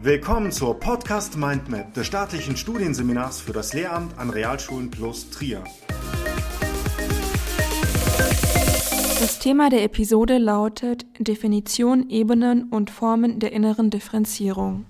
Willkommen zur Podcast Mindmap des staatlichen Studienseminars für das Lehramt an Realschulen plus Trier. Das Thema der Episode lautet Definition, Ebenen und Formen der inneren Differenzierung.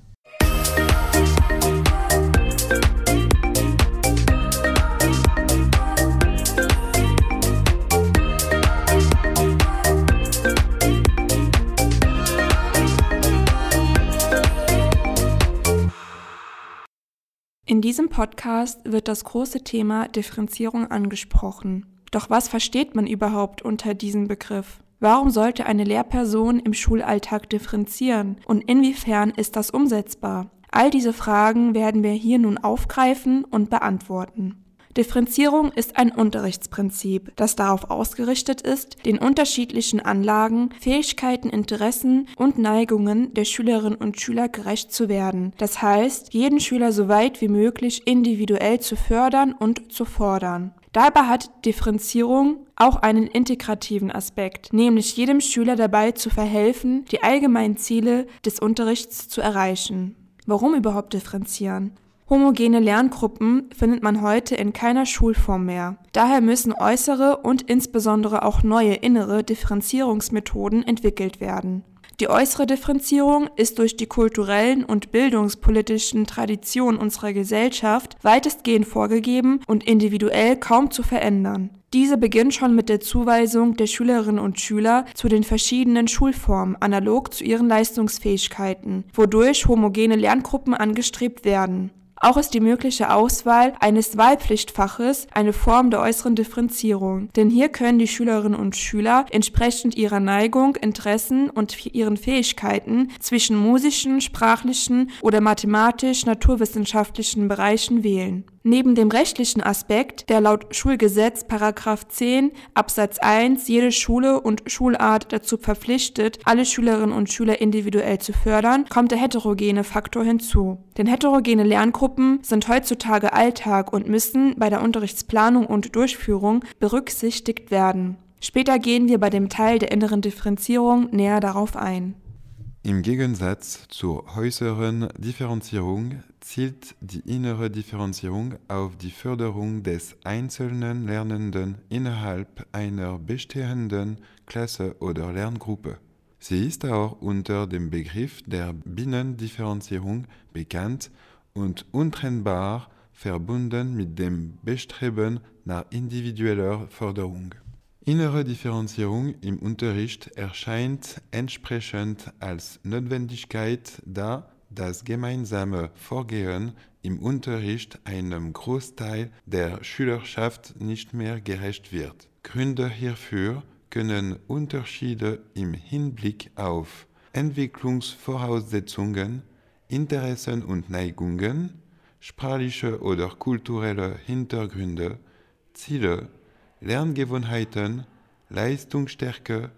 In diesem Podcast wird das große Thema Differenzierung angesprochen. Doch was versteht man überhaupt unter diesem Begriff? Warum sollte eine Lehrperson im Schulalltag differenzieren und inwiefern ist das umsetzbar? All diese Fragen werden wir hier nun aufgreifen und beantworten. Differenzierung ist ein Unterrichtsprinzip, das darauf ausgerichtet ist, den unterschiedlichen Anlagen, Fähigkeiten, Interessen und Neigungen der Schülerinnen und Schüler gerecht zu werden. Das heißt, jeden Schüler so weit wie möglich individuell zu fördern und zu fordern. Dabei hat Differenzierung auch einen integrativen Aspekt, nämlich jedem Schüler dabei zu verhelfen, die allgemeinen Ziele des Unterrichts zu erreichen. Warum überhaupt differenzieren? Homogene Lerngruppen findet man heute in keiner Schulform mehr. Daher müssen äußere und insbesondere auch neue innere Differenzierungsmethoden entwickelt werden. Die äußere Differenzierung ist durch die kulturellen und bildungspolitischen Traditionen unserer Gesellschaft weitestgehend vorgegeben und individuell kaum zu verändern. Diese beginnt schon mit der Zuweisung der Schülerinnen und Schüler zu den verschiedenen Schulformen analog zu ihren Leistungsfähigkeiten, wodurch homogene Lerngruppen angestrebt werden. Auch ist die mögliche Auswahl eines Wahlpflichtfaches eine Form der äußeren Differenzierung, denn hier können die Schülerinnen und Schüler entsprechend ihrer Neigung, Interessen und ihren Fähigkeiten zwischen musischen, sprachlichen oder mathematisch-naturwissenschaftlichen Bereichen wählen. Neben dem rechtlichen Aspekt, der laut Schulgesetz § 10 Absatz 1 jede Schule und Schulart dazu verpflichtet, alle Schülerinnen und Schüler individuell zu fördern, kommt der heterogene Faktor hinzu. Denn heterogene Lerngruppen sind heutzutage Alltag und müssen bei der Unterrichtsplanung und Durchführung berücksichtigt werden. Später gehen wir bei dem Teil der inneren Differenzierung näher darauf ein. Im Gegensatz zur äußeren Differenzierung zielt die innere Differenzierung auf die Förderung des einzelnen Lernenden innerhalb einer bestehenden Klasse oder Lerngruppe. Sie ist auch unter dem Begriff der Binnendifferenzierung bekannt und untrennbar verbunden mit dem Bestreben nach individueller Förderung. Innere Differenzierung im Unterricht erscheint entsprechend als Notwendigkeit, da das gemeinsame Vorgehen im Unterricht einem Großteil der Schülerschaft nicht mehr gerecht wird. Gründe hierfür können Unterschiede im Hinblick auf Entwicklungsvoraussetzungen, Interessen und Neigungen, sprachliche oder kulturelle Hintergründe, Ziele, Lerngewohnheiten, Leistungsstärke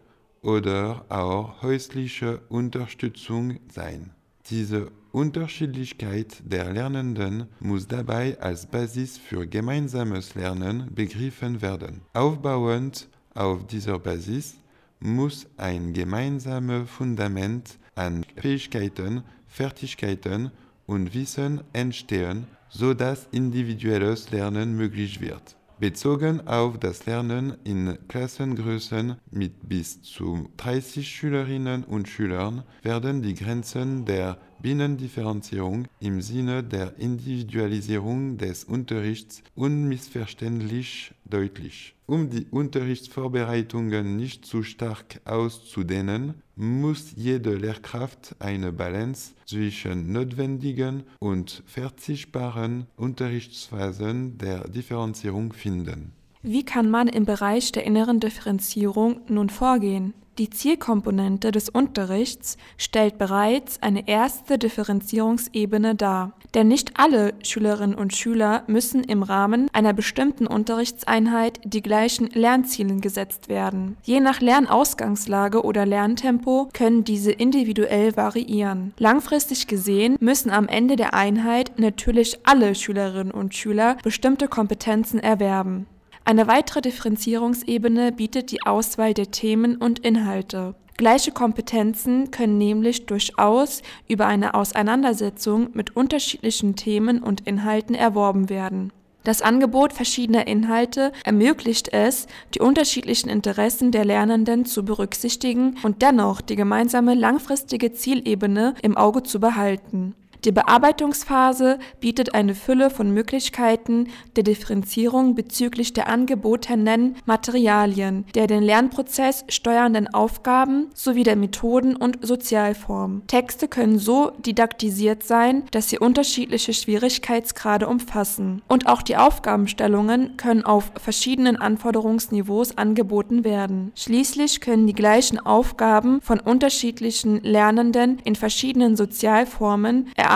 oder auch häusliche Unterstützung sein. Diese Unterschiedlichkeit der Lernenden muss dabei als Basis für gemeinsames Lernen begriffen werden. Aufbauend auf dieser Basis muss ein gemeinsames Fundament an Fähigkeiten, Fertigkeiten und Wissen entstehen, sodass individuelles Lernen möglich wird. Bezogen auf das Lernen in Klassengrößen mit bis zu 30 Schülerinnen und Schülern werden die Grenzen der Binnendifferenzierung im Sinne der Individualisierung des Unterrichts unmissverständlich deutlich. Um die Unterrichtsvorbereitungen nicht zu stark auszudehnen, muss jede Lehrkraft eine Balance zwischen notwendigen und verzichtbaren Unterrichtsphasen der Differenzierung finden. Wie kann man im Bereich der inneren Differenzierung nun vorgehen? Die Zielkomponente des Unterrichts stellt bereits eine erste Differenzierungsebene dar. Denn nicht alle Schülerinnen und Schüler müssen im Rahmen einer bestimmten Unterrichtseinheit die gleichen Lernziele gesetzt werden. Je nach Lernausgangslage oder Lerntempo können diese individuell variieren. Langfristig gesehen müssen am Ende der Einheit natürlich alle Schülerinnen und Schüler bestimmte Kompetenzen erwerben. Eine weitere Differenzierungsebene bietet die Auswahl der Themen und Inhalte. Gleiche Kompetenzen können nämlich durchaus über eine Auseinandersetzung mit unterschiedlichen Themen und Inhalten erworben werden. Das Angebot verschiedener Inhalte ermöglicht es, die unterschiedlichen Interessen der Lernenden zu berücksichtigen und dennoch die gemeinsame langfristige Zielebene im Auge zu behalten die Bearbeitungsphase bietet eine Fülle von Möglichkeiten der Differenzierung bezüglich der angebotenen Materialien, der den Lernprozess steuernden Aufgaben sowie der Methoden und Sozialform. Texte können so didaktisiert sein, dass sie unterschiedliche Schwierigkeitsgrade umfassen. Und auch die Aufgabenstellungen können auf verschiedenen Anforderungsniveaus angeboten werden. Schließlich können die gleichen Aufgaben von unterschiedlichen Lernenden in verschiedenen Sozialformen erarbeitet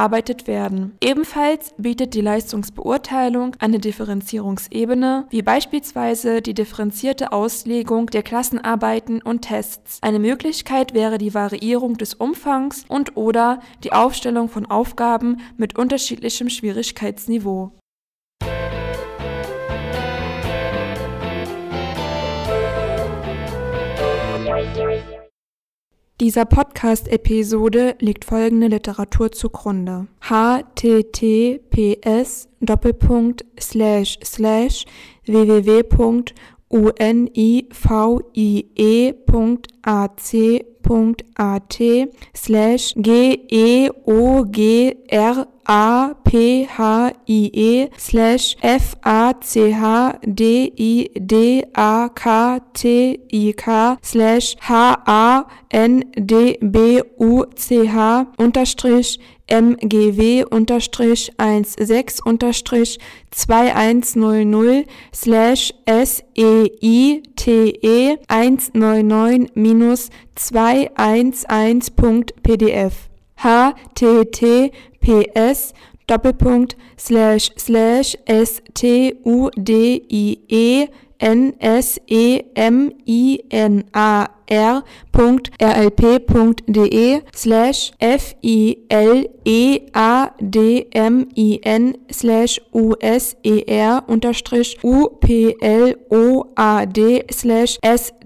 werden. Ebenfalls bietet die Leistungsbeurteilung eine Differenzierungsebene, wie beispielsweise die differenzierte Auslegung der Klassenarbeiten und Tests. Eine Möglichkeit wäre die Variierung des Umfangs und/oder die Aufstellung von Aufgaben mit unterschiedlichem Schwierigkeitsniveau. Dieser Podcast-Episode liegt folgende Literatur zugrunde: https www.univie.ac.at slash geogr A P H I E slash F A C H D I D A K T I K slash H A N D B U C H unterstrich MGW unterstrich 16 unterstrich 2100 slash SEITE 199 minus 211.pdf https Doppelpunkt slash slash s t u d i e n s e m i n a r.rlp.de slash f i l e a d m i n slash u s e r unterstrich u p l o a d slash s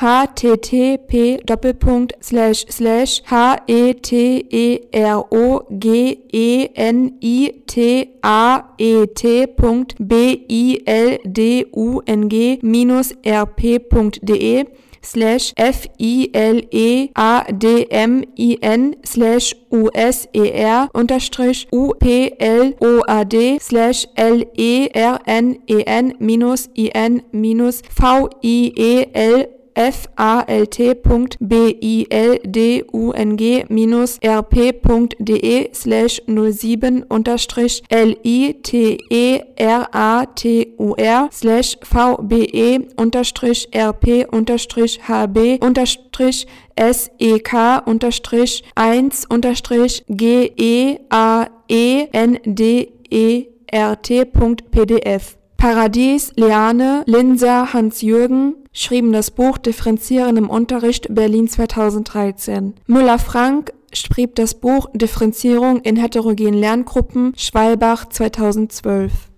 Http Doppelpunkt slash h e e e slash f i l e a d m i n slash u s e r unterstrich u p l o a d slash l e r n e n minus i n minus v e faldung-rp.de slash 07 unterstrich literatur slash vbe unterstrich rp unterstrich hb unterstrich sek unterstrich 1 unterstrich geaendert.pdf Paradies, Leane, Linser, Hans-Jürgen schrieben das Buch Differenzieren im Unterricht Berlin 2013. Müller-Frank schrieb das Buch Differenzierung in heterogenen Lerngruppen Schwalbach 2012.